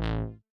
Mm-hmm.